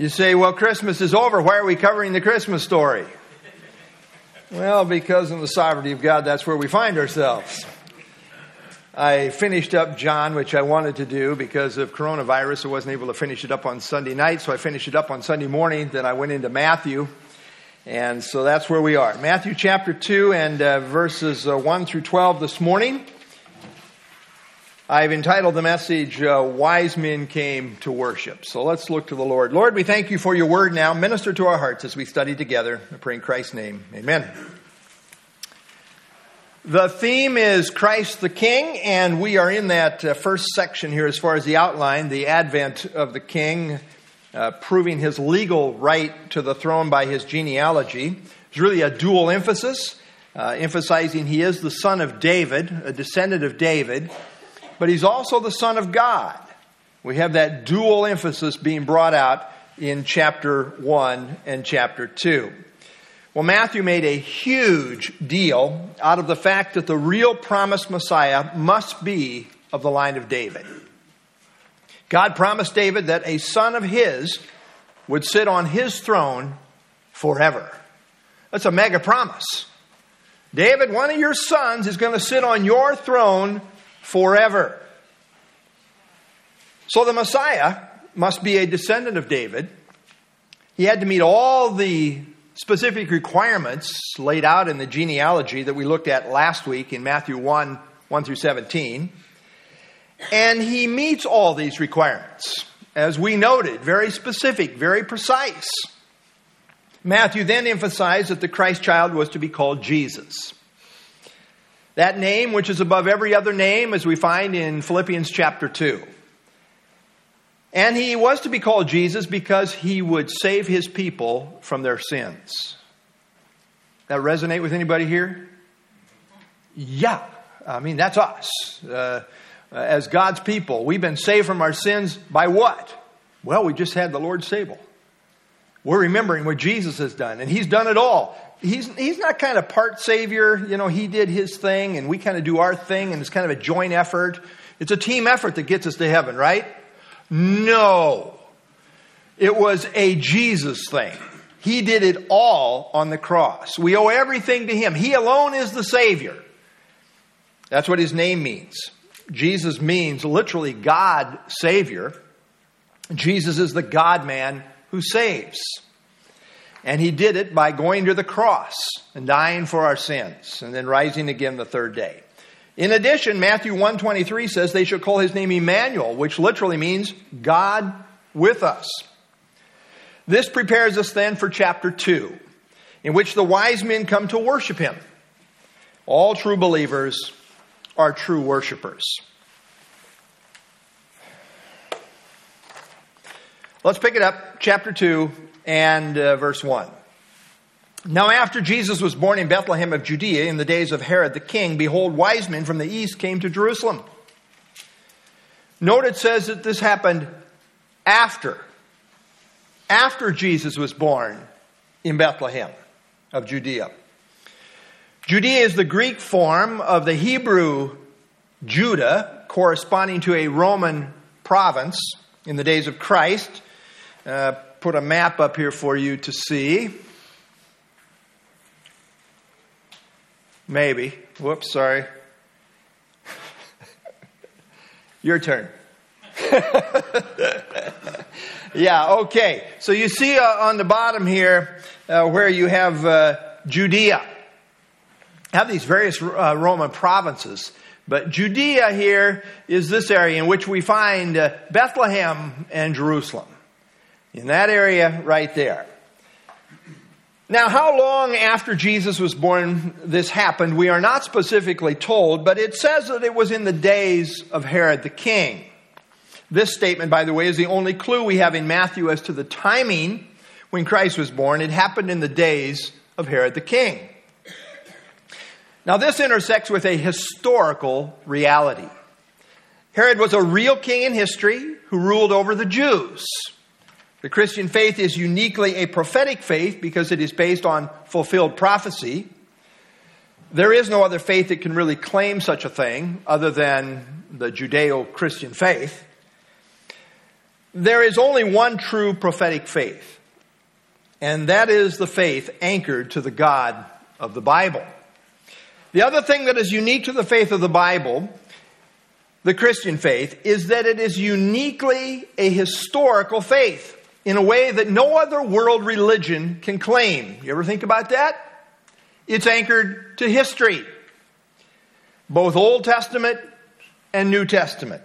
You say, well, Christmas is over. Why are we covering the Christmas story? Well, because in the sovereignty of God, that's where we find ourselves. I finished up John, which I wanted to do because of coronavirus. I wasn't able to finish it up on Sunday night, so I finished it up on Sunday morning. Then I went into Matthew, and so that's where we are. Matthew chapter 2 and uh, verses uh, 1 through 12 this morning. I've entitled the message, uh, Wise Men Came to Worship. So let's look to the Lord. Lord, we thank you for your word now. Minister to our hearts as we study together. I pray in Christ's name. Amen. The theme is Christ the King, and we are in that uh, first section here as far as the outline, the advent of the King, uh, proving his legal right to the throne by his genealogy. It's really a dual emphasis, uh, emphasizing he is the son of David, a descendant of David but he's also the Son of God. We have that dual emphasis being brought out in chapter 1 and chapter 2. Well, Matthew made a huge deal out of the fact that the real promised Messiah must be of the line of David. God promised David that a son of his would sit on his throne forever. That's a mega promise. David, one of your sons is going to sit on your throne forever. So the Messiah must be a descendant of David. He had to meet all the specific requirements laid out in the genealogy that we looked at last week in Matthew 1 1 through 17. And he meets all these requirements. As we noted, very specific, very precise. Matthew then emphasized that the Christ child was to be called Jesus. That name, which is above every other name, as we find in Philippians chapter 2. And he was to be called Jesus because he would save his people from their sins. That resonate with anybody here? Yeah. I mean, that's us. Uh, as God's people, we've been saved from our sins by what? Well, we just had the Lord's table. We're remembering what Jesus has done, and He's done it all he's, he's not kind of part savior. You know, he did his thing and we kind of do our thing and it's kind of a joint effort. It's a team effort that gets us to heaven, right? No. It was a Jesus thing. He did it all on the cross. We owe everything to him. He alone is the Savior. That's what his name means. Jesus means literally God Savior. Jesus is the God man who saves. And he did it by going to the cross and dying for our sins and then rising again the third day. In addition, Matthew 123 says they shall call his name Emmanuel, which literally means God with us. This prepares us then for chapter 2, in which the wise men come to worship him. All true believers are true worshipers. Let's pick it up, chapter 2, and uh, verse 1. Now, after Jesus was born in Bethlehem of Judea in the days of Herod the king, behold, wise men from the east came to Jerusalem. Note it says that this happened after, after Jesus was born in Bethlehem of Judea. Judea is the Greek form of the Hebrew Judah, corresponding to a Roman province in the days of Christ. Uh, put a map up here for you to see. Maybe. Whoops, sorry. Your turn. yeah, okay. So you see uh, on the bottom here uh, where you have uh, Judea. Have these various uh, Roman provinces. But Judea here is this area in which we find uh, Bethlehem and Jerusalem in that area right there. Now, how long after Jesus was born this happened, we are not specifically told, but it says that it was in the days of Herod the king. This statement, by the way, is the only clue we have in Matthew as to the timing when Christ was born. It happened in the days of Herod the king. Now, this intersects with a historical reality. Herod was a real king in history who ruled over the Jews. The Christian faith is uniquely a prophetic faith because it is based on fulfilled prophecy. There is no other faith that can really claim such a thing other than the Judeo Christian faith. There is only one true prophetic faith, and that is the faith anchored to the God of the Bible. The other thing that is unique to the faith of the Bible, the Christian faith, is that it is uniquely a historical faith in a way that no other world religion can claim. You ever think about that? It's anchored to history, both Old Testament and New Testament.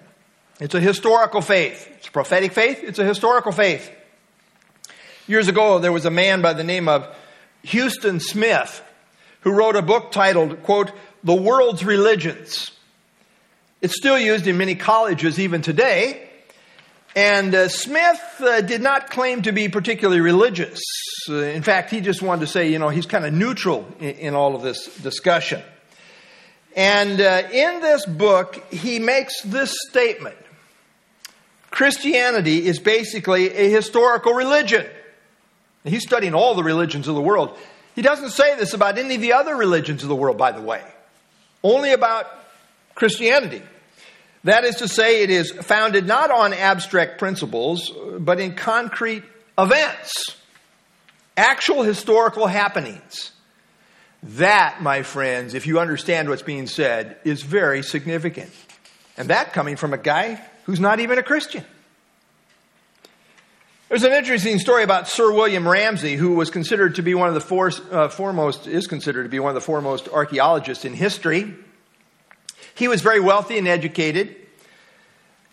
It's a historical faith. It's a prophetic faith, it's a historical faith. Years ago, there was a man by the name of Huston Smith who wrote a book titled, quote, The World's Religions. It's still used in many colleges even today. And uh, Smith uh, did not claim to be particularly religious. Uh, in fact, he just wanted to say, you know, he's kind of neutral in, in, all of this discussion. And uh, in this book, he makes this statement Christianity is basically a historical religion. He's studying all the religions of the world. He doesn't say this about any of the other religions of the world, by the way, only about Christianity. That is to say, it is founded not on abstract principles, but in concrete events, actual historical happenings. That, my friends, if you understand what's being said, is very significant. And that coming from a guy who's not even a Christian. There's an interesting story about Sir William Ramsay, who was considered to be one of the uh, foremost, is considered to be one of the foremost archaeologists in history. He was very wealthy and educated,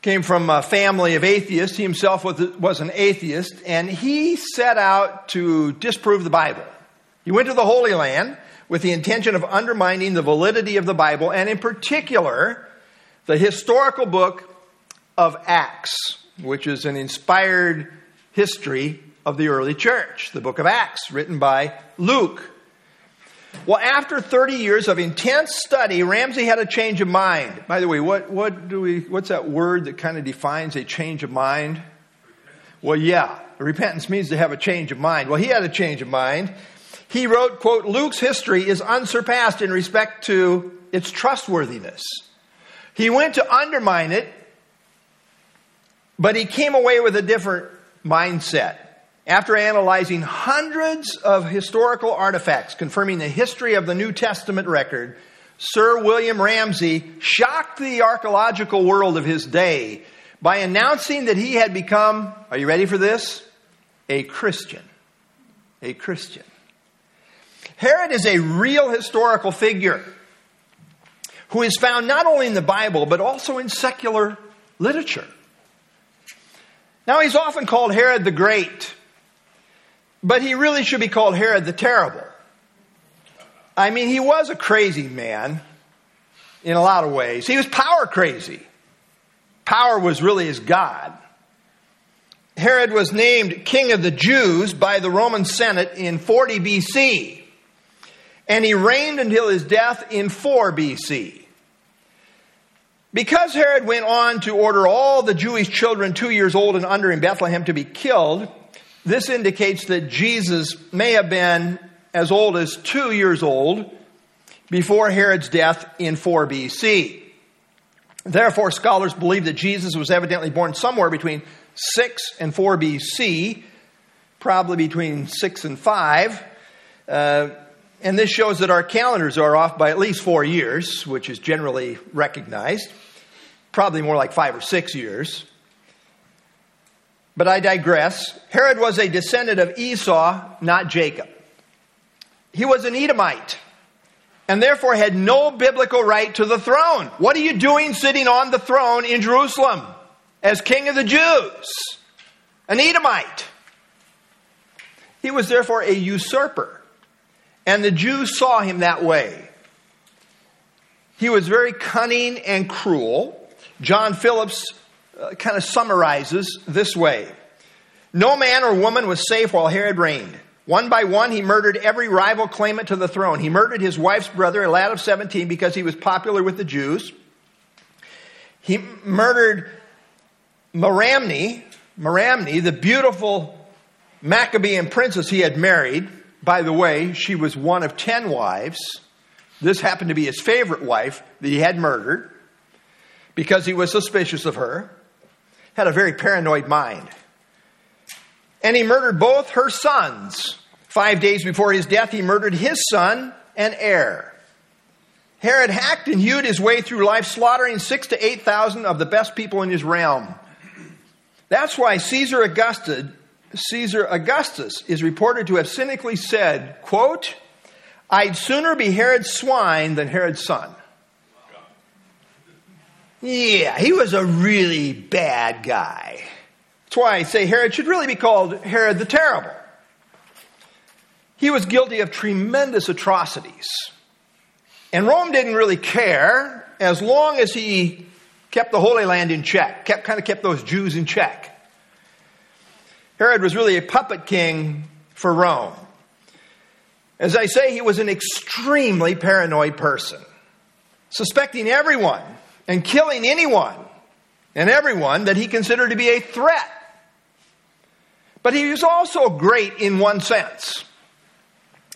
came from a family of atheists. He himself was, an atheist, and he set out to disprove the Bible. He went to the Holy Land with the intention of undermining the validity of the Bible, and in particular, the historical book of Acts, which is an inspired history of the early church, the book of Acts, written by Luke. Well, after 30 years of intense study, Ramsay had a change of mind. By the way, what, what do we, what's that word that kind of defines a change of mind? Well, yeah, repentance means to have a change of mind. Well, he had a change of mind. He wrote, quote, Luke's history is unsurpassed in respect to its trustworthiness. He went to undermine it, but he came away with a different mindset. After analyzing hundreds of historical artifacts confirming the history of the New Testament record, Sir William Ramsay shocked the archaeological world of his day by announcing that he had become, are you ready for this? A Christian. A Christian. Herod is a real historical figure who is found not only in the Bible, but also in secular literature. Now, he's often called Herod the Great, but he really should be called Herod the Terrible. I mean, he was a crazy man in a lot of ways. He was power crazy. Power was really his God. Herod was named king of the Jews by the Roman Senate in 40 BC, and he reigned until his death in 4 BC. Because Herod went on to order all the Jewish children two years old and under in Bethlehem to be killed, this indicates that Jesus may have been as old as two years old before Herod's death in 4 BC. Therefore, scholars believe that Jesus was evidently born somewhere between 6 and 4 BC, probably between 6 and 5. Uh, and this shows that our calendars are off by at least four years, which is generally recognized probably more like five or six years. But I digress. Herod was a descendant of Esau, not Jacob. He was an Edomite and therefore had no biblical right to the throne. What are you doing sitting on the throne in Jerusalem as king of the Jews? An Edomite. He was therefore a usurper, and the Jews saw him that way. He was very cunning and cruel. John Phillips Uh, kind of summarizes this way No man or woman was safe while Herod reigned. One by one, he murdered every rival claimant to the throne. He murdered his wife's brother, a lad of 17, because he was popular with the Jews. He murdered Mariamne, Mariamne, the beautiful Maccabean princess he had married. By the way, she was one of ten wives. This happened to be his favorite wife that he had murdered because he was suspicious of her. Had a very paranoid mind. And he murdered both her sons. Five days before his death, he murdered his son and heir. Herod hacked and hewed his way through life, slaughtering six to eight thousand of the best people in his realm. That's why Caesar Augustus, Caesar Augustus is reported to have cynically said, quote, I'd sooner be Herod's swine than Herod's son. Yeah, he was a really bad guy. That's why I say Herod should really be called Herod the Terrible. He was guilty of tremendous atrocities. And Rome didn't really care as long as he kept the Holy Land in check, kept, kind of kept those Jews in check. Herod was really a puppet king for Rome. As I say, he was an extremely paranoid person, suspecting everyone and killing anyone and everyone that he considered to be a threat. But he was also great in one sense.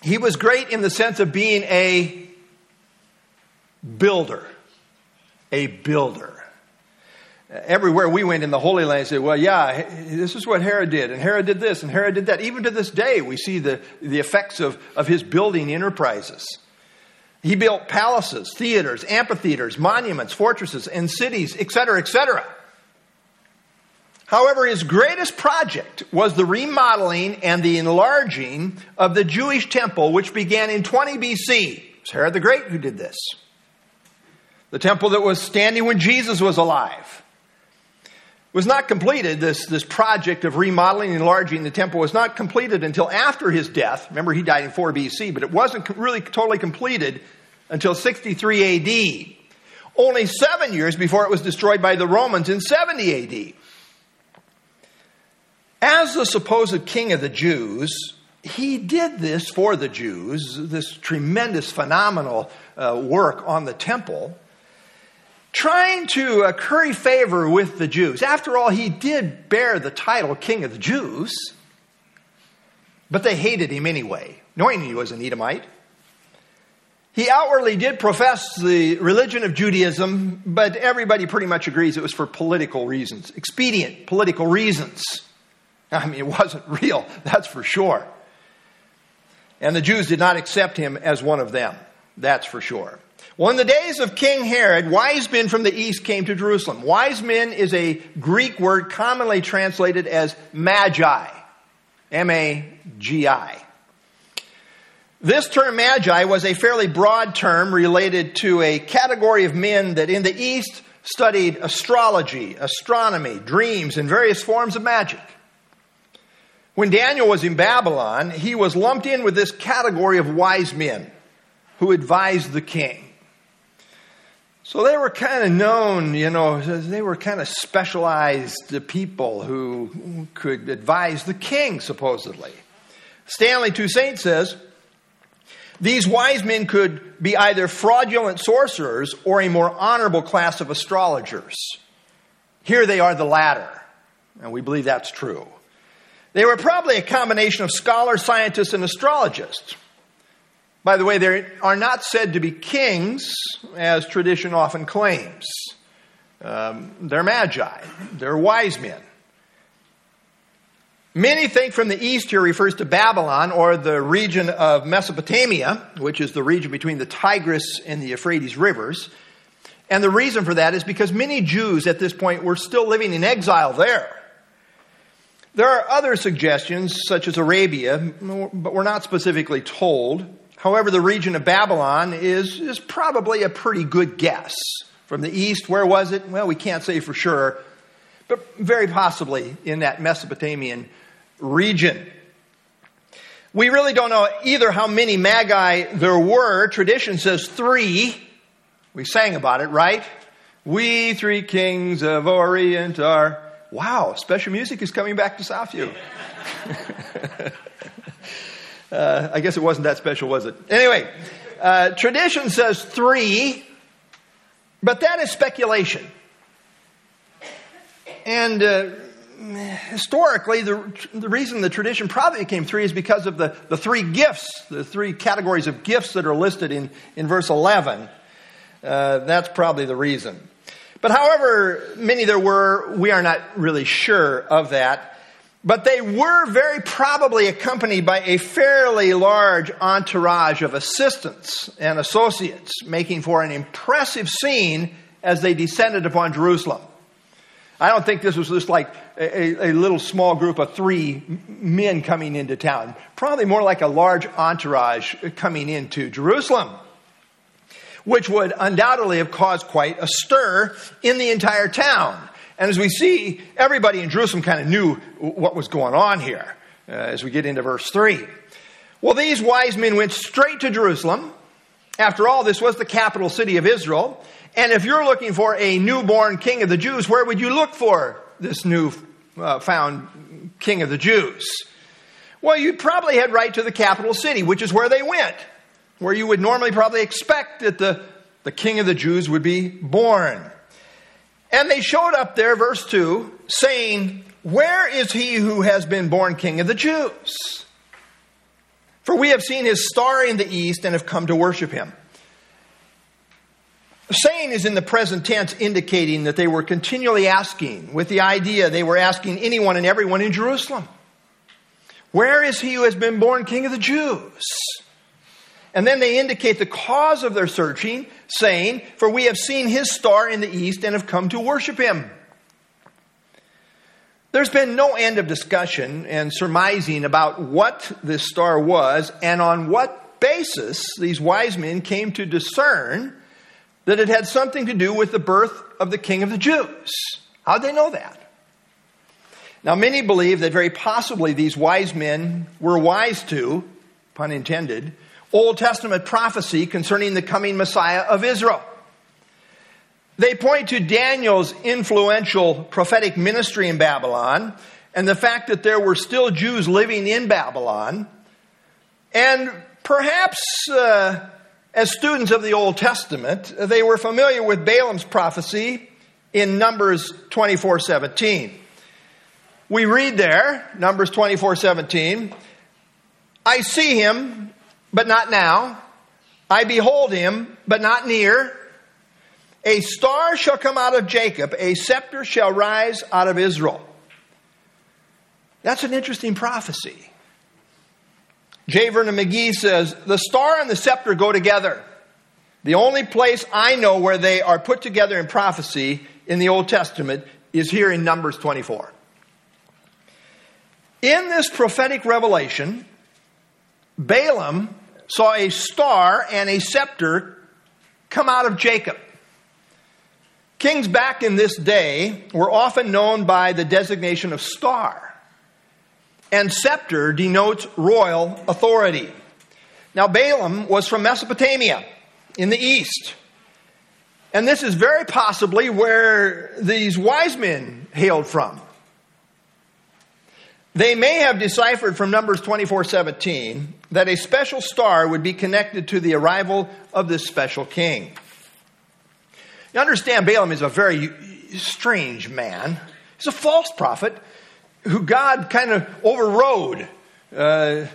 He was great in the sense of being a builder. A builder. Everywhere we went in the Holy Land, said, well, yeah, this is what Herod did, and Herod did this, and Herod did that. Even to this day, we see the, the effects of, of his building enterprises. He built palaces, theaters, amphitheaters, monuments, fortresses, and cities, etc., etc. However, his greatest project was the remodeling and the enlarging of the Jewish temple, which began in 20 BC. It was Herod the Great who did this. The temple that was standing when Jesus was alive was not completed. This, this project of remodeling and enlarging the temple was not completed until after his death. Remember, he died in 4 BC, but it wasn't really totally completed until 63 AD. Only seven years before it was destroyed by the Romans in 70 AD. As the supposed king of the Jews, he did this for the Jews, this tremendous, phenomenal uh, work on the temple, trying to uh, curry favor with the Jews. After all, he did bear the title king of the Jews, but they hated him anyway, knowing he was an Edomite. He outwardly did profess the religion of Judaism, but everybody pretty much agrees it was for political reasons, expedient political reasons. I mean, it wasn't real, that's for sure. And the Jews did not accept him as one of them, that's for sure. Well, in the days of King Herod, wise men from the east came to Jerusalem. Wise men is a Greek word commonly translated as magi. M A G I. This term magi was a fairly broad term related to a category of men that in the East studied astrology, astronomy, dreams, and various forms of magic. When Daniel was in Babylon, he was lumped in with this category of wise men who advised the king. So they were kind of known, you know, they were kind of specialized people who could advise the king, supposedly. Stanley Toussaint says, these wise men could be either fraudulent sorcerers or a more honorable class of astrologers. Here they are the latter, and we believe that's true. They were probably a combination of scholars, scientists, and astrologists. By the way, they are not said to be kings, as tradition often claims. Um, they're magi, they're wise men. Many think from the east here refers to Babylon or the region of Mesopotamia, which is the region between the Tigris and the Euphrates rivers. And the reason for that is because many Jews at this point were still living in exile there. There are other suggestions, such as Arabia, but we're not specifically told. However, the region of Babylon is, is probably a pretty good guess. From the east, where was it? Well, we can't say for sure, but very possibly in that Mesopotamian region. We really don't know either how many magi there were. Tradition says three. We sang about it, right? We three kings of Orient are. Wow, special music is coming back to Southview. uh, I guess it wasn't that special, was it? Anyway, uh, tradition says three, but that is speculation. And uh, historically, the, the reason the tradition probably became three is because of the, the three gifts, the three categories of gifts that are listed in, in verse 11. Uh, that's probably the reason. But however many there were, we are not really sure of that. But they were very probably accompanied by a fairly large entourage of assistants and associates, making for an impressive scene as they descended upon Jerusalem. I don't think this was just like a, a, little small group of three men coming into town. Probably more like a large entourage coming into Jerusalem, which would undoubtedly have caused quite a stir in the entire town. And as we see, everybody in Jerusalem kind of knew what was going on here uh, as we get into verse 3. Well, these wise men went straight to Jerusalem. After all, this was the capital city of Israel. And if you're looking for a newborn king of the Jews, where would you look for this new uh, found king of the Jews? Well, you'd probably head right to the capital city, which is where they went, where you would normally probably expect that the, the king of the Jews would be born. And they showed up there, verse 2, saying, Where is he who has been born king of the Jews? For we have seen his star in the east and have come to worship him. Saying is in the present tense, indicating that they were continually asking, with the idea they were asking anyone and everyone in Jerusalem, Where is he who has been born king of the Jews? And then they indicate the cause of their searching, saying, For we have seen his star in the east and have come to worship him. There's been no end of discussion and surmising about what this star was and on what basis these wise men came to discern that it had something to do with the birth of the king of the Jews. How'd they know that? Now, many believe that very possibly these wise men were wise to, pun intended, Old Testament prophecy concerning the coming Messiah of Israel. They point to Daniel's influential prophetic ministry in Babylon and the fact that there were still Jews living in Babylon. And perhaps uh, as students of the Old Testament, they were familiar with Balaam's prophecy in Numbers 24 17. We read there, Numbers 24 17, I see him but not now. I behold him, but not near. A star shall come out of Jacob, a scepter shall rise out of Israel. That's an interesting prophecy. J. Vernon McGee says the star and the scepter go together. The only place I know where they are put together in prophecy in the Old Testament is here in Numbers 24. In this prophetic revelation, Balaam saw a star and a scepter come out of Jacob. Kings back in this day were often known by the designation of star, and scepter denotes royal authority. Now, Balaam was from Mesopotamia in the east. And this is very possibly where these wise men hailed from. They may have deciphered from Numbers 24 17 that a special star would be connected to the arrival of this special king. You understand, Balaam is a very strange man. He's a false prophet who God kind of overrode. Uh,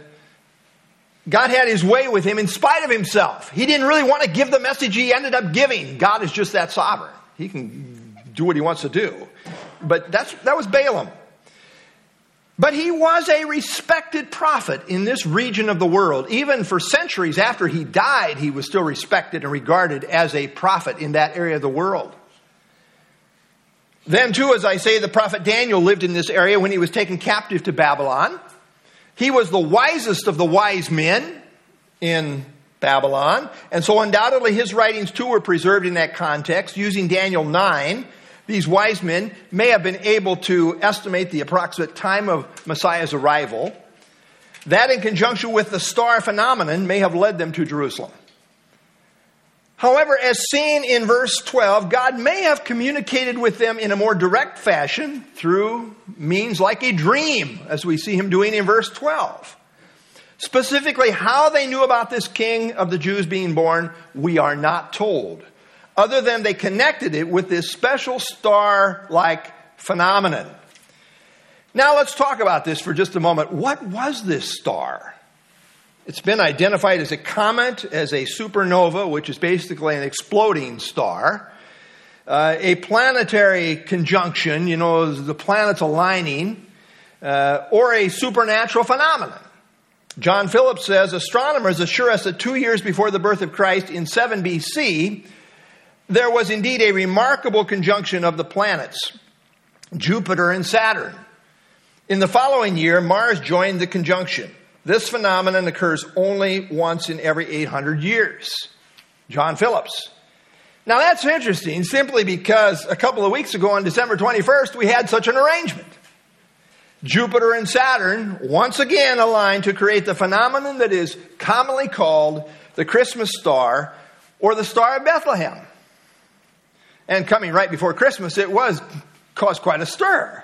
God had his way with him in spite of himself. He didn't really want to give the message he ended up giving. God is just that sovereign. He can do what he wants to do. But that's, that was Balaam. But he was a respected prophet in this region of the world. Even for centuries after he died, he was still respected and regarded as a prophet in that area of the world. Then, too, as I say, the prophet Daniel lived in this area when he was taken captive to Babylon. He was the wisest of the wise men in Babylon, and so undoubtedly his writings too were preserved in that context, using Daniel 9 these wise men may have been able to estimate the approximate time of Messiah's arrival. That, in conjunction with the star phenomenon, may have led them to Jerusalem. However, as seen in verse 12, God may have communicated with them in a more direct fashion through means like a dream, as we see him doing in verse 12. Specifically, how they knew about this king of the Jews being born, we are not told other than they connected it with this special star like phenomenon. Now let's talk about this for just a moment. What was this star? It's been identified as a comet, as a supernova, which is basically an exploding star. uh, a planetary conjunction, you know, the planets aligning, uh, or a supernatural phenomenon. John Phillips says astronomers assure us that two years before the birth of Christ in 7 BC, there was indeed a remarkable conjunction of the planets, Jupiter and Saturn. In the following year, Mars joined the conjunction. This phenomenon occurs only once in every 800 years. John Phillips. Now that's interesting simply because a couple of weeks ago on December 21st, we had such an arrangement. Jupiter and Saturn once again aligned to create the phenomenon that is commonly called the Christmas star or the Star of Bethlehem. And coming right before Christmas, it was caused quite a stir.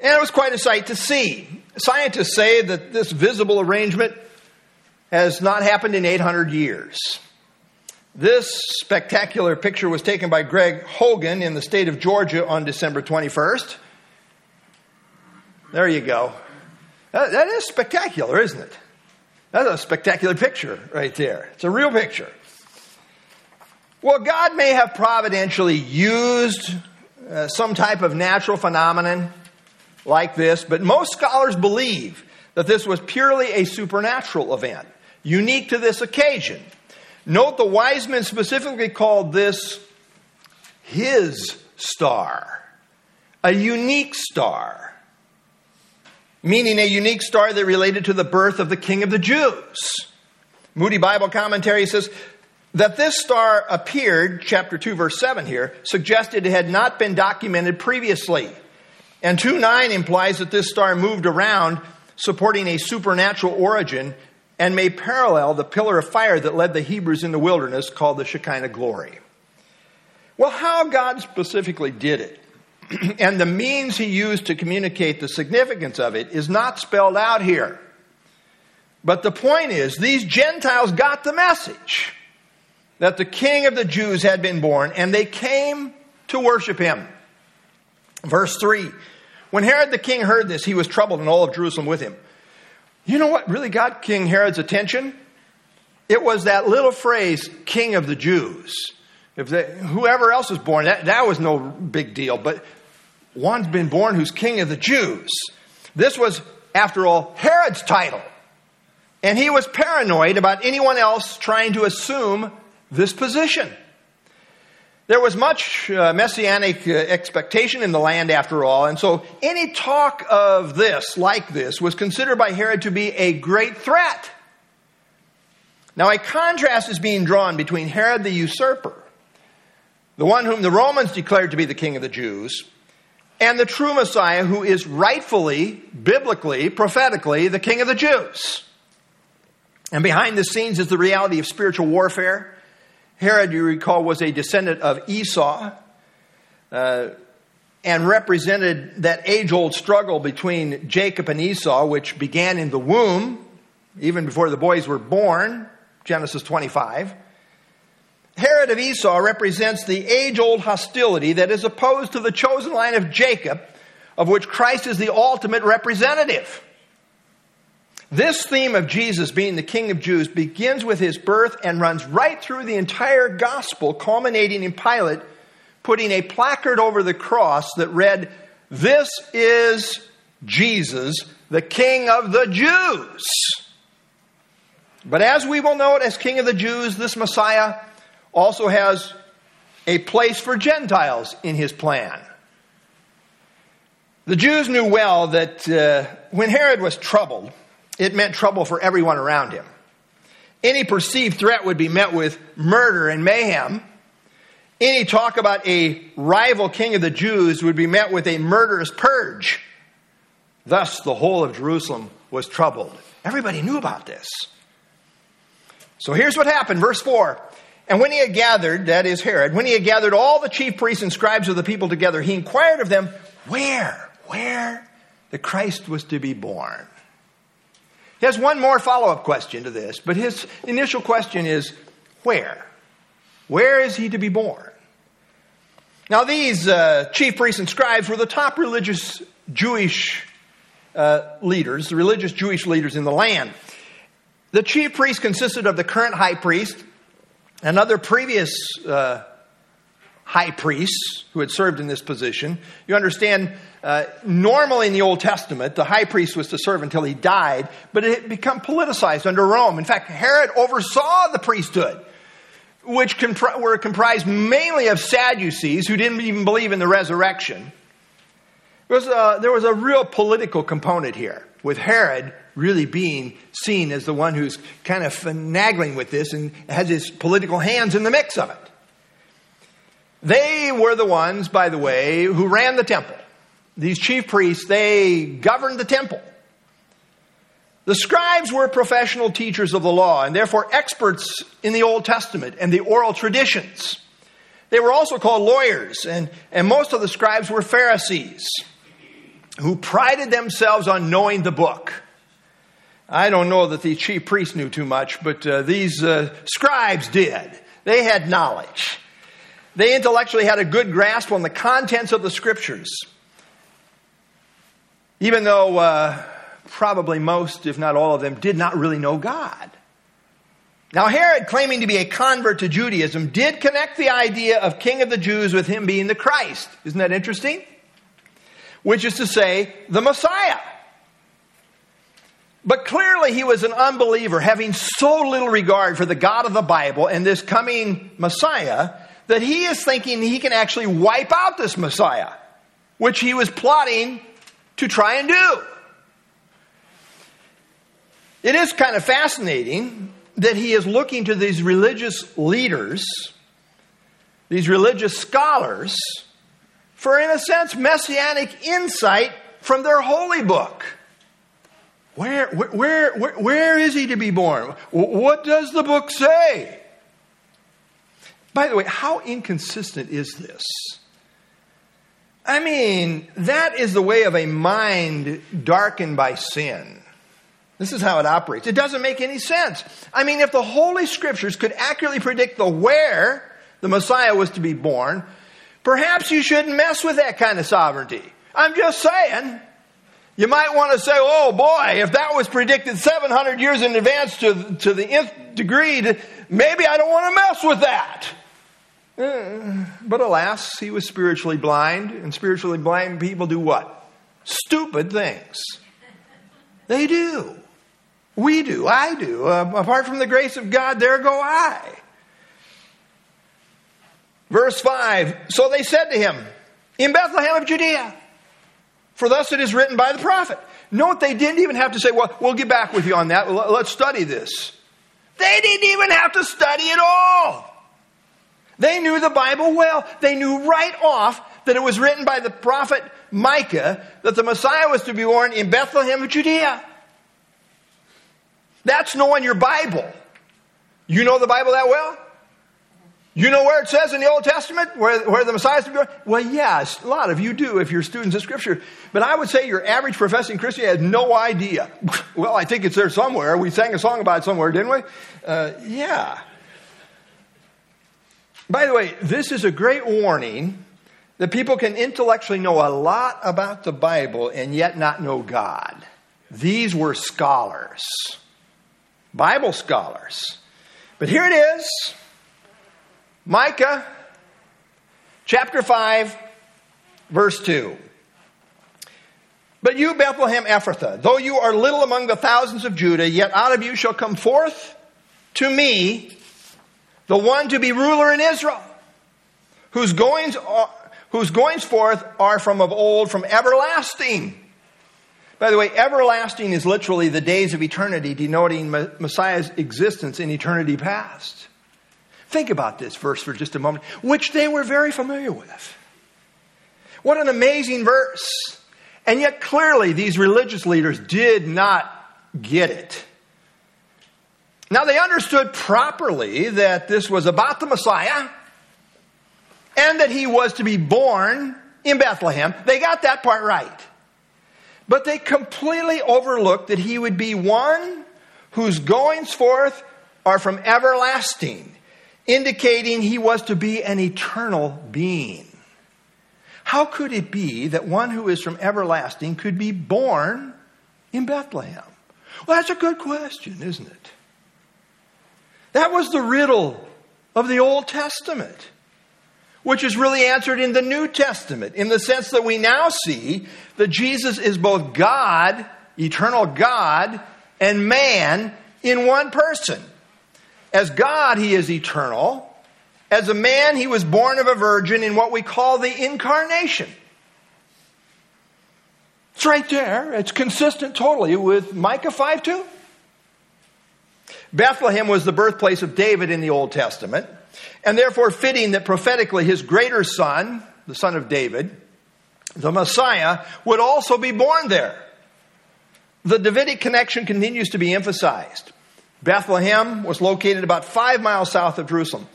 And it was quite a sight to see. Scientists say that this visible arrangement has not happened in 800 years. This spectacular picture was taken by Greg Hogan in the state of Georgia on December 21st. There you go. that, is spectacular, isn't it? That's a spectacular picture right there. It's a real picture. Well, God may have providentially used uh, some type of natural phenomenon like this, but most scholars believe that this was purely a supernatural event, unique to this occasion. Note the wise men specifically called this his star, a unique star meaning a unique star that related to the birth of the King of the Jews. Moody Bible Commentary says that this star appeared, chapter 2, verse 7 here, suggested it had not been documented previously. And 2 9 implies that this star moved around, supporting a supernatural origin, and may parallel the pillar of fire that led the Hebrews in the wilderness, called the Shekinah glory. Well, how God specifically did it and the means he used to communicate the significance of it is not spelled out here. But the point is, these Gentiles got the message that the king of the Jews had been born, and they came to worship him. Verse 3 When Herod the king heard this, he was troubled, and all of Jerusalem with him. You know what really got King Herod's attention? It was that little phrase, king of the Jews. If they, whoever else was born, that, that was no big deal. But one's been born who's king of the Jews. This was, after all, Herod's title. And he was paranoid about anyone else trying to assume this position. There was much uh, messianic uh, expectation in the land, after all, and so any talk of this, like this, was considered by Herod to be a great threat. Now, a contrast is being drawn between Herod the usurper, the one whom the Romans declared to be the king of the Jews, and the true Messiah who is rightfully, biblically, prophetically the King of the Jews. And behind the scenes is the reality of spiritual warfare. Herod, you recall, was a descendant of Esau uh, and represented that age old struggle between Jacob and Esau, which began in the womb, even before the boys were born, Genesis 25. Herod of Esau represents the age old hostility that is opposed to the chosen line of Jacob, of which Christ is the ultimate representative. This theme of Jesus being the King of Jews begins with his birth and runs right through the entire gospel, culminating in Pilate putting a placard over the cross that read, This is Jesus, the King of the Jews. But as we will note, as King of the Jews, this Messiah also has a place for Gentiles in his plan. The Jews knew well that uh, when Herod was troubled, it meant trouble for everyone around him. Any perceived threat would be met with murder and mayhem. Any talk about a rival king of the Jews would be met with a murderous purge. Thus, the whole of Jerusalem was troubled. Everybody knew about this. So here's what happened, verse 4. And when he had gathered, that is Herod, when he had gathered all the chief priests and scribes of the people together, he inquired of them where, where the Christ was to be born. He has one more follow up question to this, but his initial question is where? Where is he to be born? Now, these uh, chief priests and scribes were the top religious Jewish uh, leaders, the religious Jewish leaders in the land. The chief priest consisted of the current high priest, and other previous uh, high priests who had served in this position. You understand, uh, normally in the Old Testament, the high priest was to serve until he died, but it had become politicized under Rome. In fact, Herod oversaw the priesthood, which compri- were comprised mainly of Sadducees who didn't even believe in the resurrection. There was, a, there was a real political component here, with Herod really being seen as the one who's kind of finagling with this and has his political hands in the mix of it. They were the ones, by the way, who ran the temple. These chief priests, they governed the temple. The scribes were professional teachers of the law and therefore experts in the Old Testament and the oral traditions. They were also called lawyers, and, and most of the scribes were Pharisees who prided themselves on knowing the book. I don't know that the chief priests knew too much, but uh, these uh, scribes did. They had knowledge. They intellectually had a good grasp on the contents of the scriptures. Even though uh, probably most, if not all of them, did not really know God. Now, Herod, claiming to be a convert to Judaism, did connect the idea of king of the Jews with him being the Christ. Isn't that interesting? Which is to say, the Messiah. But clearly, he was an unbeliever, having so little regard for the God of the Bible and this coming Messiah that he is thinking he can actually wipe out this Messiah, which he was plotting to try and do. It is kind of fascinating that he is looking to these religious leaders, these religious scholars, for, in a sense, messianic insight from their holy book. Where, where, where, where is he to be born? What does the book say? By the way, how inconsistent is this? I mean, that is the way of a mind darkened by sin. This is how it operates. It doesn't make any sense. I mean, if the Holy Scriptures could accurately predict the where the Messiah was to be born, perhaps you shouldn't mess with that kind of sovereignty. I'm just saying. You might want to say, oh boy, if that was predicted 700 years in advance to, to the nth degree, maybe I don't want to mess with that. But alas, he was spiritually blind, and spiritually blind people do what? Stupid things. They do. We do. I do. Uh, apart from the grace of God, there go I. Verse 5 So they said to him, In Bethlehem of Judea, for thus it is written by the prophet. Note they didn't even have to say, Well, we'll get back with you on that. Let's study this. They didn't even have to study at all. They knew the Bible well. They knew right off that it was written by the prophet Micah that the Messiah was to be born in Bethlehem of Judea. That's knowing your Bible. You know the Bible that well? You know where it says in the Old Testament where, where the Messiah is to be born? Well, yes, a lot of you do if you're students of Scripture. But I would say your average professing Christian has no idea. well, I think it's there somewhere. We sang a song about it somewhere, didn't we? Uh, yeah. By the way, this is a great warning that people can intellectually know a lot about the Bible and yet not know God. These were scholars, Bible scholars. But here it is Micah chapter 5, verse 2. But you, Bethlehem Ephrathah, though you are little among the thousands of Judah, yet out of you shall come forth to me the one to be ruler in Israel, whose goings, are, whose goings forth are from of old, from everlasting. By the way, everlasting is literally the days of eternity, denoting Messiah's existence in eternity past. Think about this verse for just a moment, which they were very familiar with. What an amazing verse. And yet, clearly, these religious leaders did not get it. Now, they understood properly that this was about the Messiah and that he was to be born in Bethlehem. They got that part right. But they completely overlooked that he would be one whose goings forth are from everlasting, indicating he was to be an eternal being. How could it be that one who is from everlasting could be born in Bethlehem? Well, that's a good question, isn't it? That was the riddle of the Old Testament. which is really answered in the New Testament, in the sense that we now see that Jesus is both God, eternal God, and man in one person. As God, he is eternal. As a man, he was born of a virgin in what we call the incarnation. It's right there. It's consistent totally with Micah 5 2. Bethlehem was the birthplace of David in the Old Testament, and therefore fitting that prophetically his greater son, the son of David, the Messiah, would also be born there. The Davidic connection continues to be emphasized. Bethlehem was located about five miles south of Jerusalem.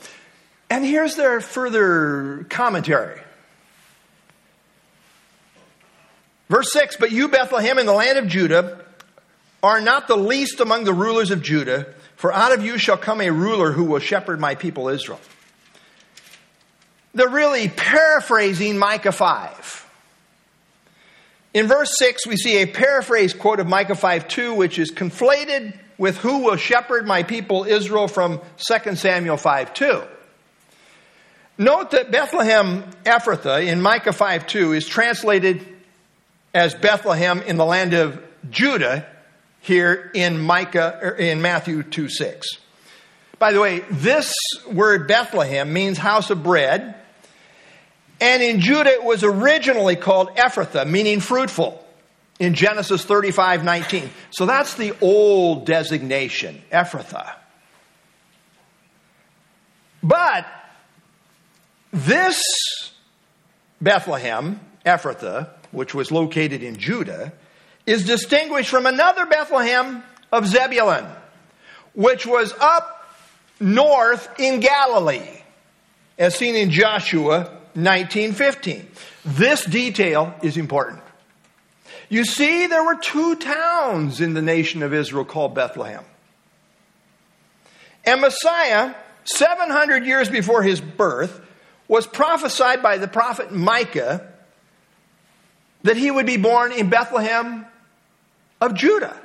And here's their further commentary. Verse 6 But you, Bethlehem, in the land of Judah, are not the least among the rulers of Judah, for out of you shall come a ruler who will shepherd my people Israel. They're really paraphrasing Micah 5. In verse 6, we see a paraphrase quote of Micah 5 2, which is conflated with who will shepherd my people Israel from 2 Samuel 5 2. Note that Bethlehem Ephrathah in Micah 5 2 is translated as Bethlehem in the land of Judah here in Micah er, in Matthew 2 6. By the way, this word Bethlehem means house of bread. And in Judah it was originally called Ephrathah, meaning fruitful in Genesis 35 19. So that's the old designation, Ephrathah. But this Bethlehem, Ephrathah, which was located in Judah, is distinguished from another Bethlehem of Zebulun, which was up north in Galilee, as seen in Joshua 19:15. This detail is important. You see, there were two towns in the nation of Israel called Bethlehem. And Messiah, 700 years before his birth, was prophesied by the prophet Micah that he would be born in Bethlehem of Judah,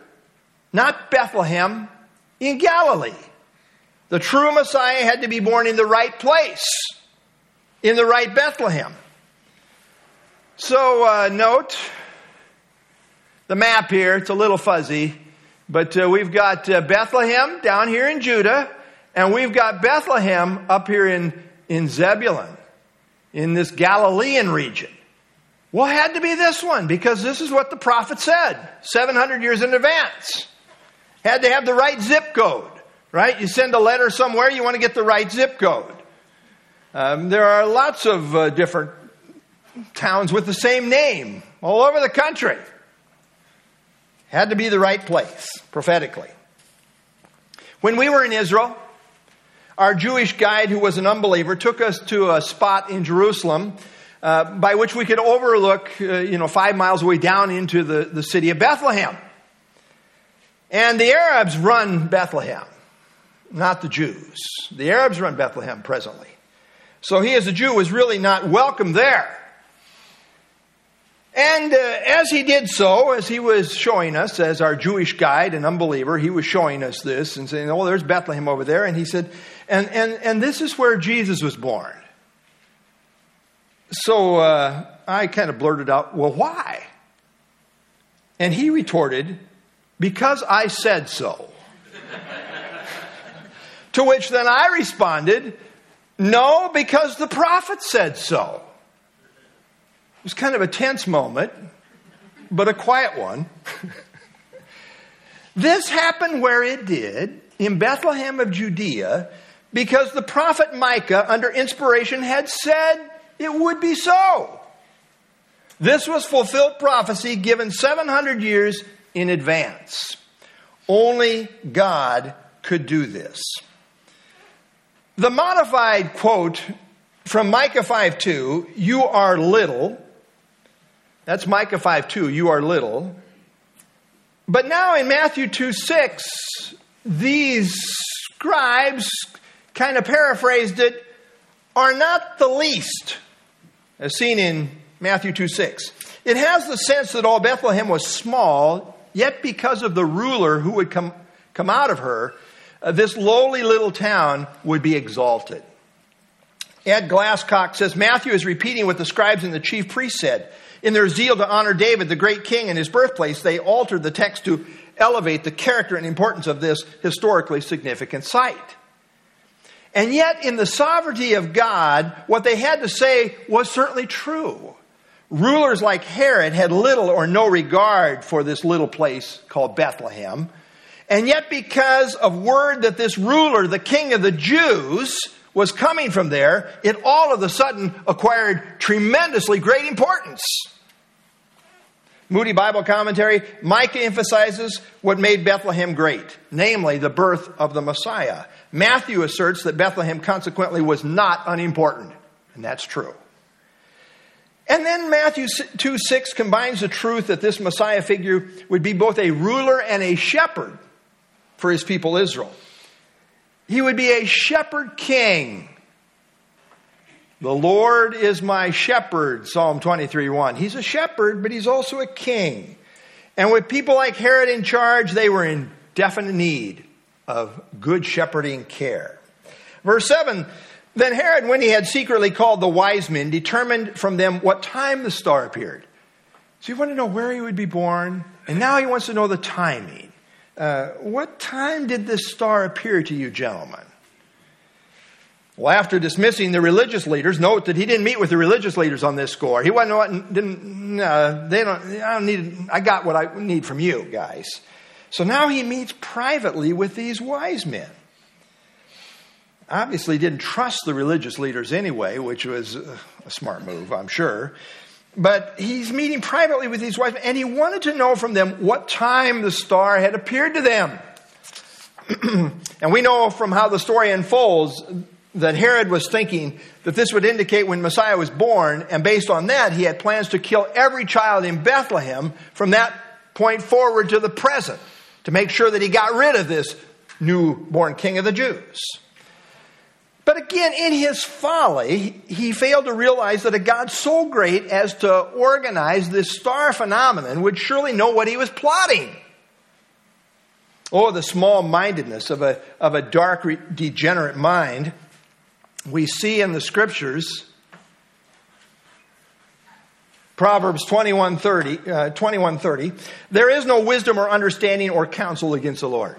not Bethlehem in Galilee. The true Messiah had to be born in the right place, in the right Bethlehem. So, uh, note the map here, it's a little fuzzy, but uh, we've got uh, Bethlehem down here in Judah, and we've got Bethlehem up here in, in Zebulun, in this Galilean region. Well, it had to be this one because this is what the prophet said 700 years in advance. Had to have the right zip code, right? You send a letter somewhere, you want to get the right zip code. Um, there are lots of uh, different towns with the same name all over the country. Had to be the right place, prophetically. When we were in Israel, our Jewish guide, who was an unbeliever, took us to a spot in Jerusalem uh, by which we could overlook, uh, you know, five miles away down into the, the city of Bethlehem. And the Arabs run Bethlehem, not the Jews. The Arabs run Bethlehem presently. So he, as a Jew, was really not welcome there. And uh, as he did so, as he was showing us, as our Jewish guide, and unbeliever, he was showing us this and saying, Oh, there's Bethlehem over there. And he said, And, and, and this is where Jesus was born. So uh, I kind of blurted out, Well, why? And he retorted, Because I said so. to which then I responded, No, because the prophet said so. It was kind of a tense moment, but a quiet one. this happened where it did, in Bethlehem of Judea, because the prophet Micah, under inspiration, had said it would be so. This was fulfilled prophecy given 700 years in advance. Only God could do this. The modified quote from Micah 5 2, you are little, that's Micah 5 2, you are little. But now in Matthew 2 6, these scribes kind of paraphrased it, are not the least, as seen in Matthew 2 6. It has the sense that all Bethlehem was small, yet because of the ruler who would come, come out of her, uh, this lowly little town would be exalted. Ed Glasscock says Matthew is repeating what the scribes and the chief priests said. In their zeal to honor David, the great king, and his birthplace, they altered the text to elevate the character and importance of this historically significant site. And yet, in the sovereignty of God, what they had to say was certainly true. Rulers like Herod had little or no regard for this little place called Bethlehem. And yet, because of word that this ruler, the king of the Jews, was coming from there, it all of a sudden acquired tremendously great importance. Moody Bible Commentary, Micah emphasizes what made Bethlehem great, namely the birth of the Messiah. Matthew asserts that Bethlehem consequently was not unimportant, and that's true. And then Matthew 2 6 combines the truth that this Messiah figure would be both a ruler and a shepherd for his people Israel. He would be a shepherd king. The Lord is my shepherd, Psalm 23 1. He's a shepherd, but he's also a king. And with people like Herod in charge, they were in definite need of good shepherding care. Verse 7 Then Herod, when he had secretly called the wise men, determined from them what time the star appeared. So he wanted to know where he would be born, and now he wants to know the timing. Uh, what time did this star appear to you, gentlemen? Well, after dismissing the religious leaders, note that he didn't meet with the religious leaders on this score. He wasn't, didn't, uh, they don't, I don't need, I got what I need from you guys. So now he meets privately with these wise men. Obviously, didn't trust the religious leaders anyway, which was a smart move, I'm sure. But he's meeting privately with these wise men, and he wanted to know from them what time the star had appeared to them. and we know from how the story unfolds that Herod was thinking that this would indicate when Messiah was born, and based on that, he had plans to kill every child in Bethlehem from that point forward to the present to make sure that he got rid of this newborn king of the Jews. But again, in his folly, he failed to realize that a God so great as to organize this star phenomenon would surely know what he was plotting. Oh, the small mindedness of a, of a dark, degenerate mind. We see in the scriptures Proverbs 21:30 uh, 21, there is no wisdom or understanding or counsel against the Lord.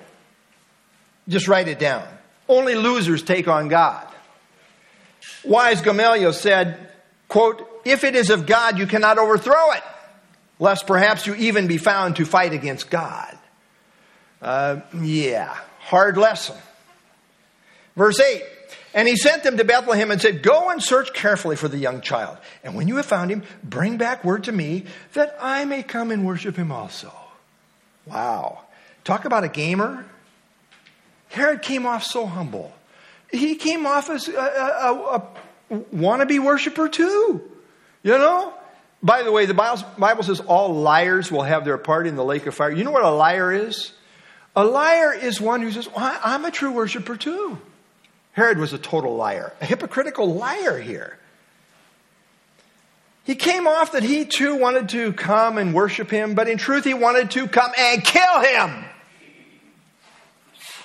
Just write it down. Only losers take on God. Wise Gamaliel said, quote, if it is of God, you cannot overthrow it, lest perhaps you even be found to fight against God. Uh, yeah, hard lesson. Verse 8, and he sent them to Bethlehem and said, Go and search carefully for the young child. And when you have found him, bring back word to me that I may come and worship him also. Wow. Talk about a gamer. Herod came off so humble. He came off as a, a, a wannabe worshiper too. You know? By the way, the Bible says all liars will have their part in the lake of fire. You know what a liar is? A liar is one who says, well, I'm a true worshiper too. Herod was a total liar, a hypocritical liar here. He came off that he too wanted to come and worship him, but in truth, he wanted to come and kill him.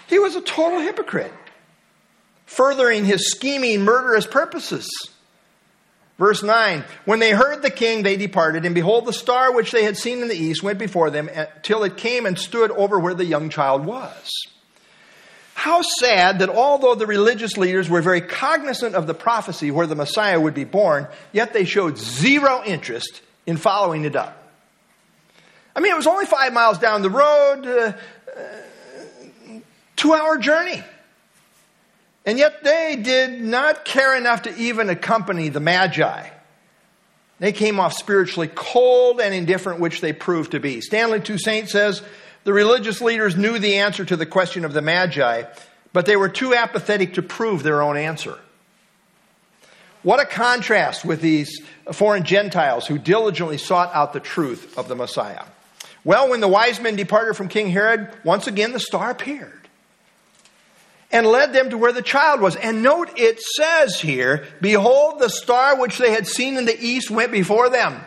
He was a total hypocrite, furthering his scheming, murderous purposes. Verse 9 When they heard the king, they departed, and behold, the star which they had seen in the east went before them till it came and stood over where the young child was. How sad that although the religious leaders were very cognizant of the prophecy where the Messiah would be born, yet they showed zero interest in following it up. I mean, it was only five miles down the road, uh, uh, two hour journey. And yet they did not care enough to even accompany the Magi. They came off spiritually cold and indifferent, which they proved to be. Stanley Toussaint says, the religious leaders knew the answer to the question of the Magi, but they were too apathetic to prove their own answer. What a contrast with these foreign Gentiles who diligently sought out the truth of the Messiah. Well, when the wise men departed from King Herod, once again the star appeared and led them to where the child was. And note it says here, Behold, the star which they had seen in the east went before them.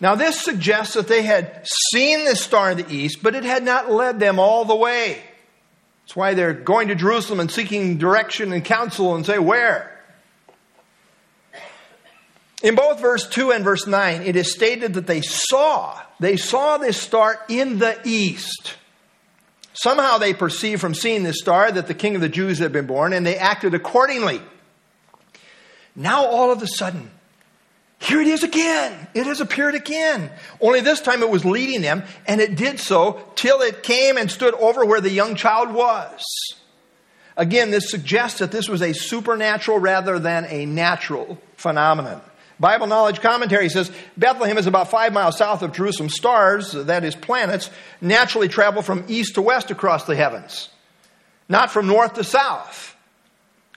Now, this suggests that they had seen this star in the east, but it had not led them all the way. That's why they're going to Jerusalem and seeking direction and counsel and say, Where? In both verse 2 and verse 9, it is stated that they saw, they saw this star in the east. Somehow they perceived from seeing this star that the king of the Jews had been born, and they acted accordingly. Now all of a sudden, here it is again. It has appeared again. Only this time it was leading them, and it did so till it came and stood over where the young child was. Again, this suggests that this was a supernatural rather than a natural phenomenon. Bible Knowledge Commentary says Bethlehem is about five miles south of Jerusalem. Stars, that is, planets, naturally travel from east to west across the heavens, not from north to south.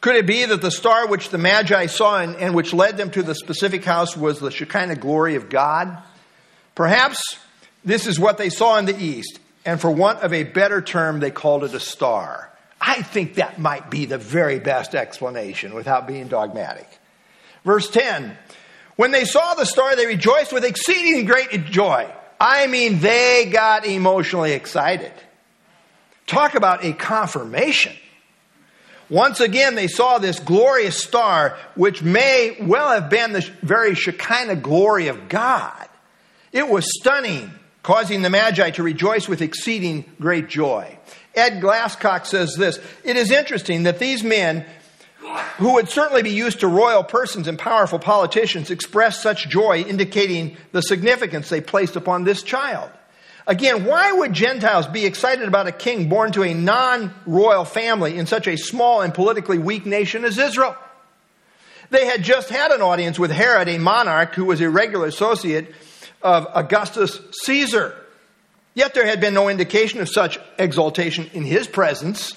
Could it be that the star which the Magi saw and, and which led them to the specific house was the Shekinah glory of God? Perhaps this is what they saw in the east, and for want of a better term, they called it a star. I think that might be the very best explanation without being dogmatic. Verse 10 When they saw the star, they rejoiced with exceeding great joy. I mean, they got emotionally excited. Talk about a confirmation. Once again, they saw this glorious star, which may well have been the very Shekinah glory of God. It was stunning, causing the Magi to rejoice with exceeding great joy. Ed Glasscock says this It is interesting that these men, who would certainly be used to royal persons and powerful politicians, expressed such joy, indicating the significance they placed upon this child. Again, why would Gentiles be excited about a king born to a non royal family in such a small and politically weak nation as Israel? They had just had an audience with Herod, a monarch who was a regular associate of Augustus Caesar. Yet there had been no indication of such exaltation in his presence,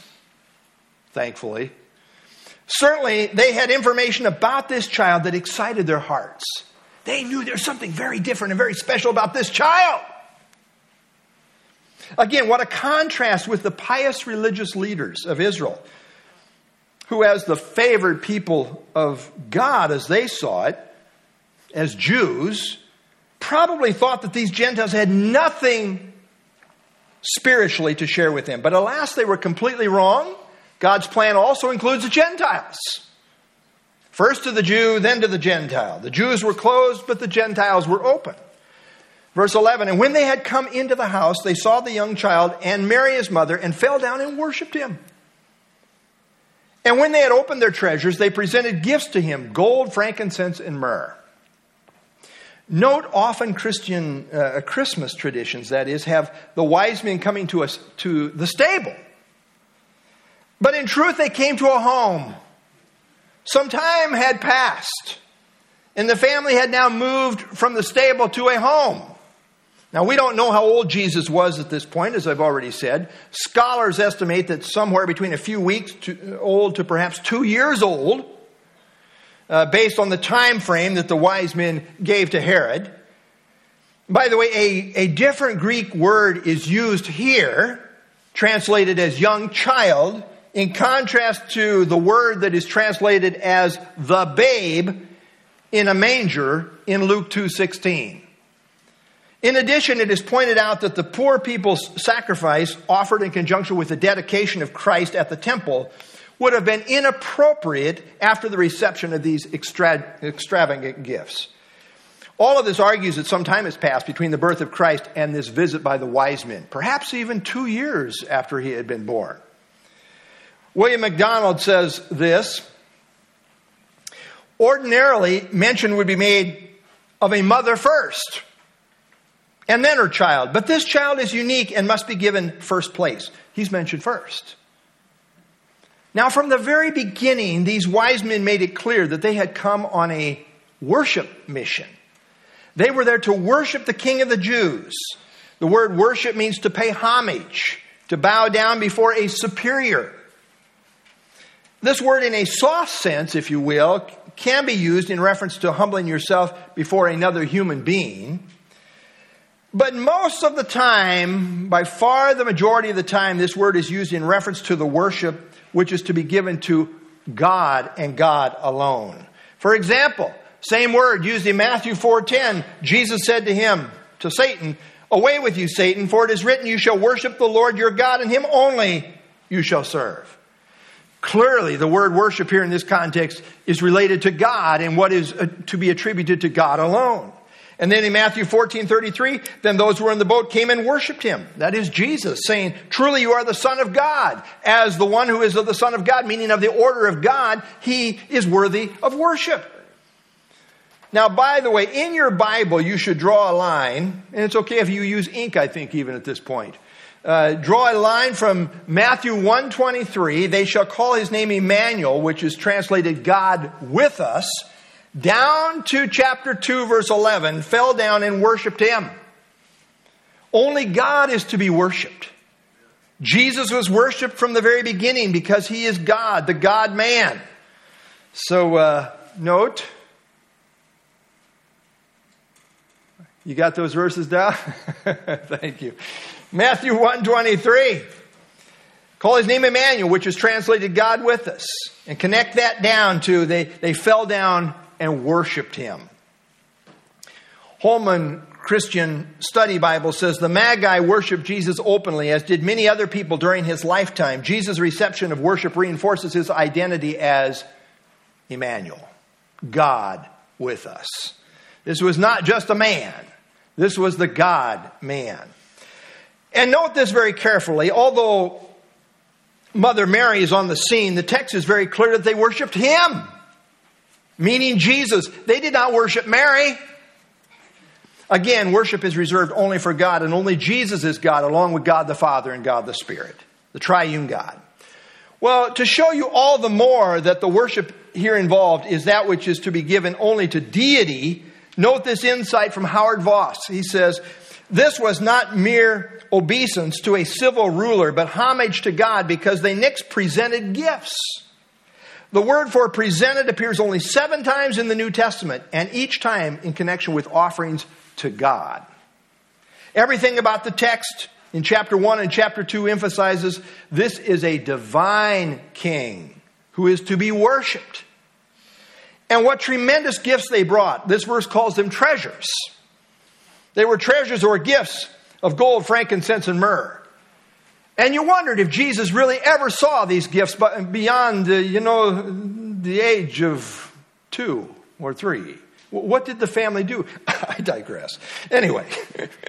thankfully. Certainly, they had information about this child that excited their hearts. They knew there's something very different and very special about this child. Again, what a contrast with the pious religious leaders of Israel, who, as the favored people of God as they saw it, as Jews, probably thought that these Gentiles had nothing spiritually to share with them. But alas, they were completely wrong. God's plan also includes the Gentiles. First to the Jew, then to the Gentile. The Jews were closed, but the Gentiles were open. Verse 11, and when they had come into the house, they saw the young child and Mary his mother and fell down and worshiped him. And when they had opened their treasures, they presented gifts to him gold, frankincense, and myrrh. Note often Christian uh, Christmas traditions, that is, have the wise men coming to us to the stable. But in truth, they came to a home. Some time had passed, and the family had now moved from the stable to a home. Now, we don't know how old Jesus was at this point, as I've already said. Scholars estimate that somewhere between a few weeks to, old to perhaps two years old, uh, based on the time frame that the wise men gave to Herod. By the way, a, a different Greek word is used here, translated as young child, in contrast to the word that is translated as the babe in a manger in Luke 2:16. In addition, it is pointed out that the poor people's sacrifice offered in conjunction with the dedication of Christ at the temple would have been inappropriate after the reception of these extra- extravagant gifts. All of this argues that some time has passed between the birth of Christ and this visit by the wise men, perhaps even two years after he had been born. William MacDonald says this Ordinarily, mention would be made of a mother first and then her child. But this child is unique and must be given first place. He's mentioned first. Now, from the very beginning, these wise men made it clear that they had come on a worship mission. They were there to worship the King of the Jews. The word worship means to pay homage, to bow down before a superior. This word, in a soft sense, if you will, can be used in reference to humbling yourself before another human being. But most of the time, by far the majority of the time, this word is used in reference to the worship which is to be given to God and God alone. For example, same word used in Matthew 4:10, Jesus said to him, to Satan, "Away with you, Satan, for it is written, you shall worship the Lord your God and him only you shall serve." Clearly, the word worship here in this context is related to God and what is uh, to be attributed to God alone. And then in Matthew 14, 33, then those who were in the boat came and worshiped him. That is Jesus saying, truly you are the son of God. As the one who is of the son of God, meaning of the order of God, he is worthy of worship. Now, by the way, in your Bible, you should draw a line, and it's okay if you use ink, I think, even at this point. Uh, draw a line from Matthew 123, they shall call his name Emmanuel, which is translated God with us, down to chapter 2, verse 11, fell down and worshiped him. Only God is to be worshiped. Jesus was worshiped from the very beginning because he is God, the God man. So, uh, note, you got those verses down? Thank you. Matthew 123. Call his name Emmanuel, which is translated God with us. And connect that down to they, they fell down and worshiped him. Holman Christian Study Bible says the Magi worshiped Jesus openly, as did many other people during his lifetime. Jesus' reception of worship reinforces his identity as Emmanuel, God with us. This was not just a man, this was the God man. And note this very carefully. Although Mother Mary is on the scene, the text is very clear that they worshiped him, meaning Jesus. They did not worship Mary. Again, worship is reserved only for God, and only Jesus is God, along with God the Father and God the Spirit, the triune God. Well, to show you all the more that the worship here involved is that which is to be given only to deity, note this insight from Howard Vos. He says, This was not mere obeisance to a civil ruler, but homage to God because they next presented gifts. The word for presented appears only seven times in the New Testament, and each time in connection with offerings to God. Everything about the text in chapter 1 and chapter 2 emphasizes this is a divine king who is to be worshiped. And what tremendous gifts they brought. This verse calls them treasures. They were treasures or gifts of gold, frankincense, and myrrh. And you wondered if Jesus really ever saw these gifts beyond, uh, you know, the age of two or three. What did the family do? I digress. Anyway,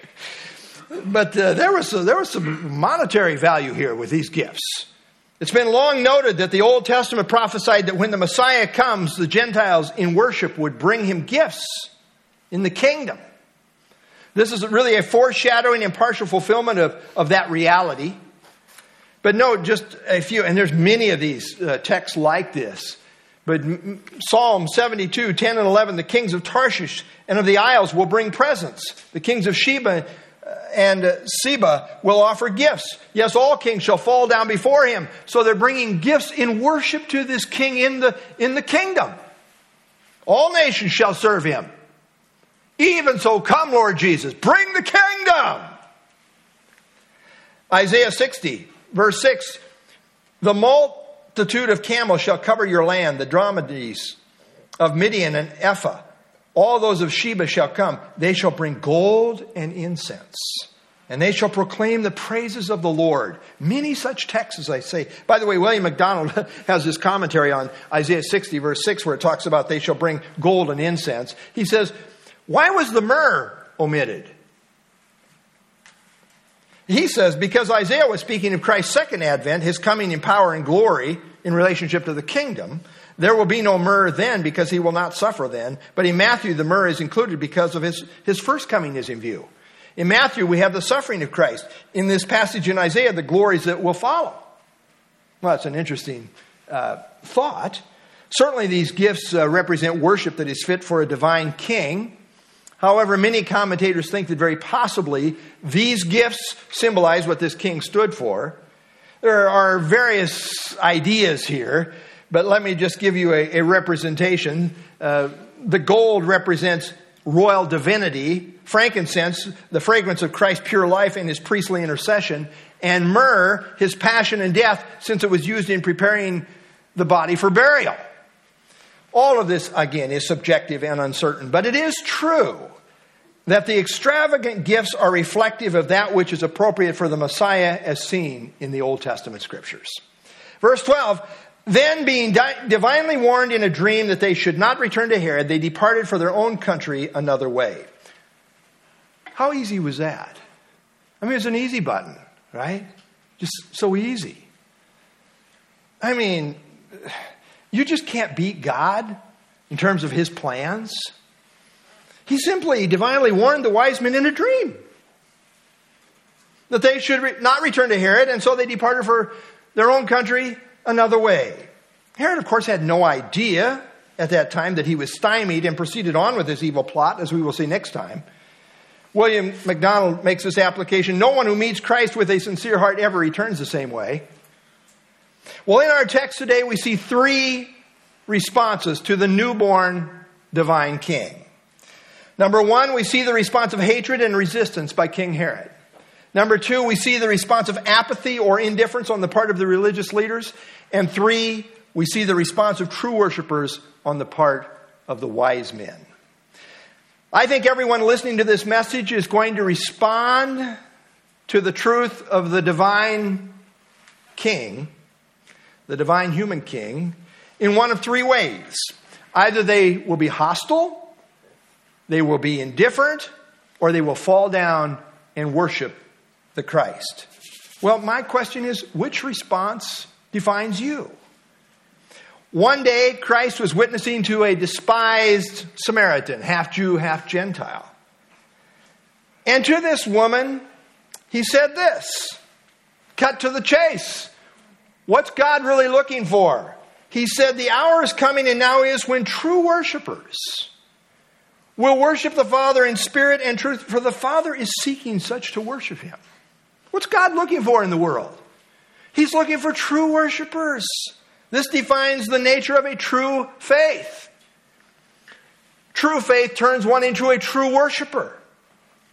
but uh, there, was a, there was some monetary value here with these gifts. It's been long noted that the Old Testament prophesied that when the Messiah comes, the Gentiles in worship would bring him gifts in the kingdom. This is really a foreshadowing and partial fulfillment of, of that reality. But note just a few, and there's many of these uh, texts like this. But Psalm 72, 10 and 11, the kings of Tarshish and of the isles will bring presents. The kings of Sheba uh, and uh, Seba will offer gifts. Yes, all kings shall fall down before him. So they're bringing gifts in worship to this king in the, in the kingdom. All nations shall serve him. Even so, come, Lord Jesus, bring the kingdom. Isaiah 60, verse 6 The multitude of camels shall cover your land, the dromedaries of Midian and Ephah. All those of Sheba shall come. They shall bring gold and incense, and they shall proclaim the praises of the Lord. Many such texts, as I say. By the way, William MacDonald has this commentary on Isaiah 60, verse 6, where it talks about they shall bring gold and incense. He says, why was the myrrh omitted? He says, because Isaiah was speaking of Christ's second advent, his coming in power and glory in relationship to the kingdom. There will be no myrrh then because he will not suffer then. But in Matthew, the myrrh is included because of his, his first coming is in view. In Matthew, we have the suffering of Christ. In this passage in Isaiah, the glories that will follow. Well, that's an interesting uh, thought. Certainly, these gifts uh, represent worship that is fit for a divine king. However, many commentators think that very possibly these gifts symbolize what this king stood for. There are various ideas here, but let me just give you a, a representation. Uh, the gold represents royal divinity, frankincense, the fragrance of Christ's pure life and his priestly intercession, and myrrh, his passion and death, since it was used in preparing the body for burial. All of this, again, is subjective and uncertain, but it is true that the extravagant gifts are reflective of that which is appropriate for the Messiah as seen in the Old Testament scriptures. Verse 12 Then, being di- divinely warned in a dream that they should not return to Herod, they departed for their own country another way. How easy was that? I mean, it's an easy button, right? Just so easy. I mean, you just can't beat God in terms of his plans. He simply divinely warned the wise men in a dream that they should re- not return to Herod, and so they departed for their own country another way. Herod, of course, had no idea at that time that he was stymied and proceeded on with his evil plot, as we will see next time. William MacDonald makes this application No one who meets Christ with a sincere heart ever returns the same way. Well, in our text today, we see three responses to the newborn divine king. Number one, we see the response of hatred and resistance by King Herod. Number two, we see the response of apathy or indifference on the part of the religious leaders. And three, we see the response of true worshipers on the part of the wise men. I think everyone listening to this message is going to respond to the truth of the divine king, the divine human king, in one of three ways. Either they will be hostile, they will be indifferent, or they will fall down and worship the Christ. Well, my question is which response defines you? One day, Christ was witnessing to a despised Samaritan, half Jew, half Gentile. And to this woman, he said this cut to the chase. What's God really looking for? He said, The hour is coming and now is when true worshipers will worship the Father in spirit and truth, for the Father is seeking such to worship him. What's God looking for in the world? He's looking for true worshipers. This defines the nature of a true faith. True faith turns one into a true worshiper.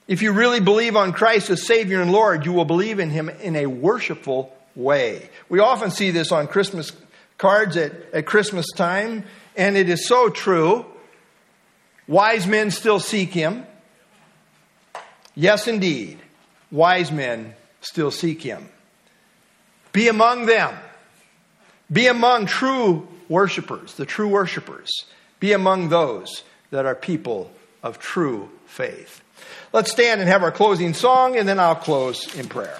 If you really believe on Christ as Savior and Lord, you will believe in Him in a worshipful way. We often see this on Christmas cards at, at Christmas time, and it is so true. Wise men still seek Him. Yes, indeed, wise men still seek Him. Be among them. Be among true worshipers, the true worshipers. Be among those that are people of true faith. Let's stand and have our closing song, and then I'll close in prayer.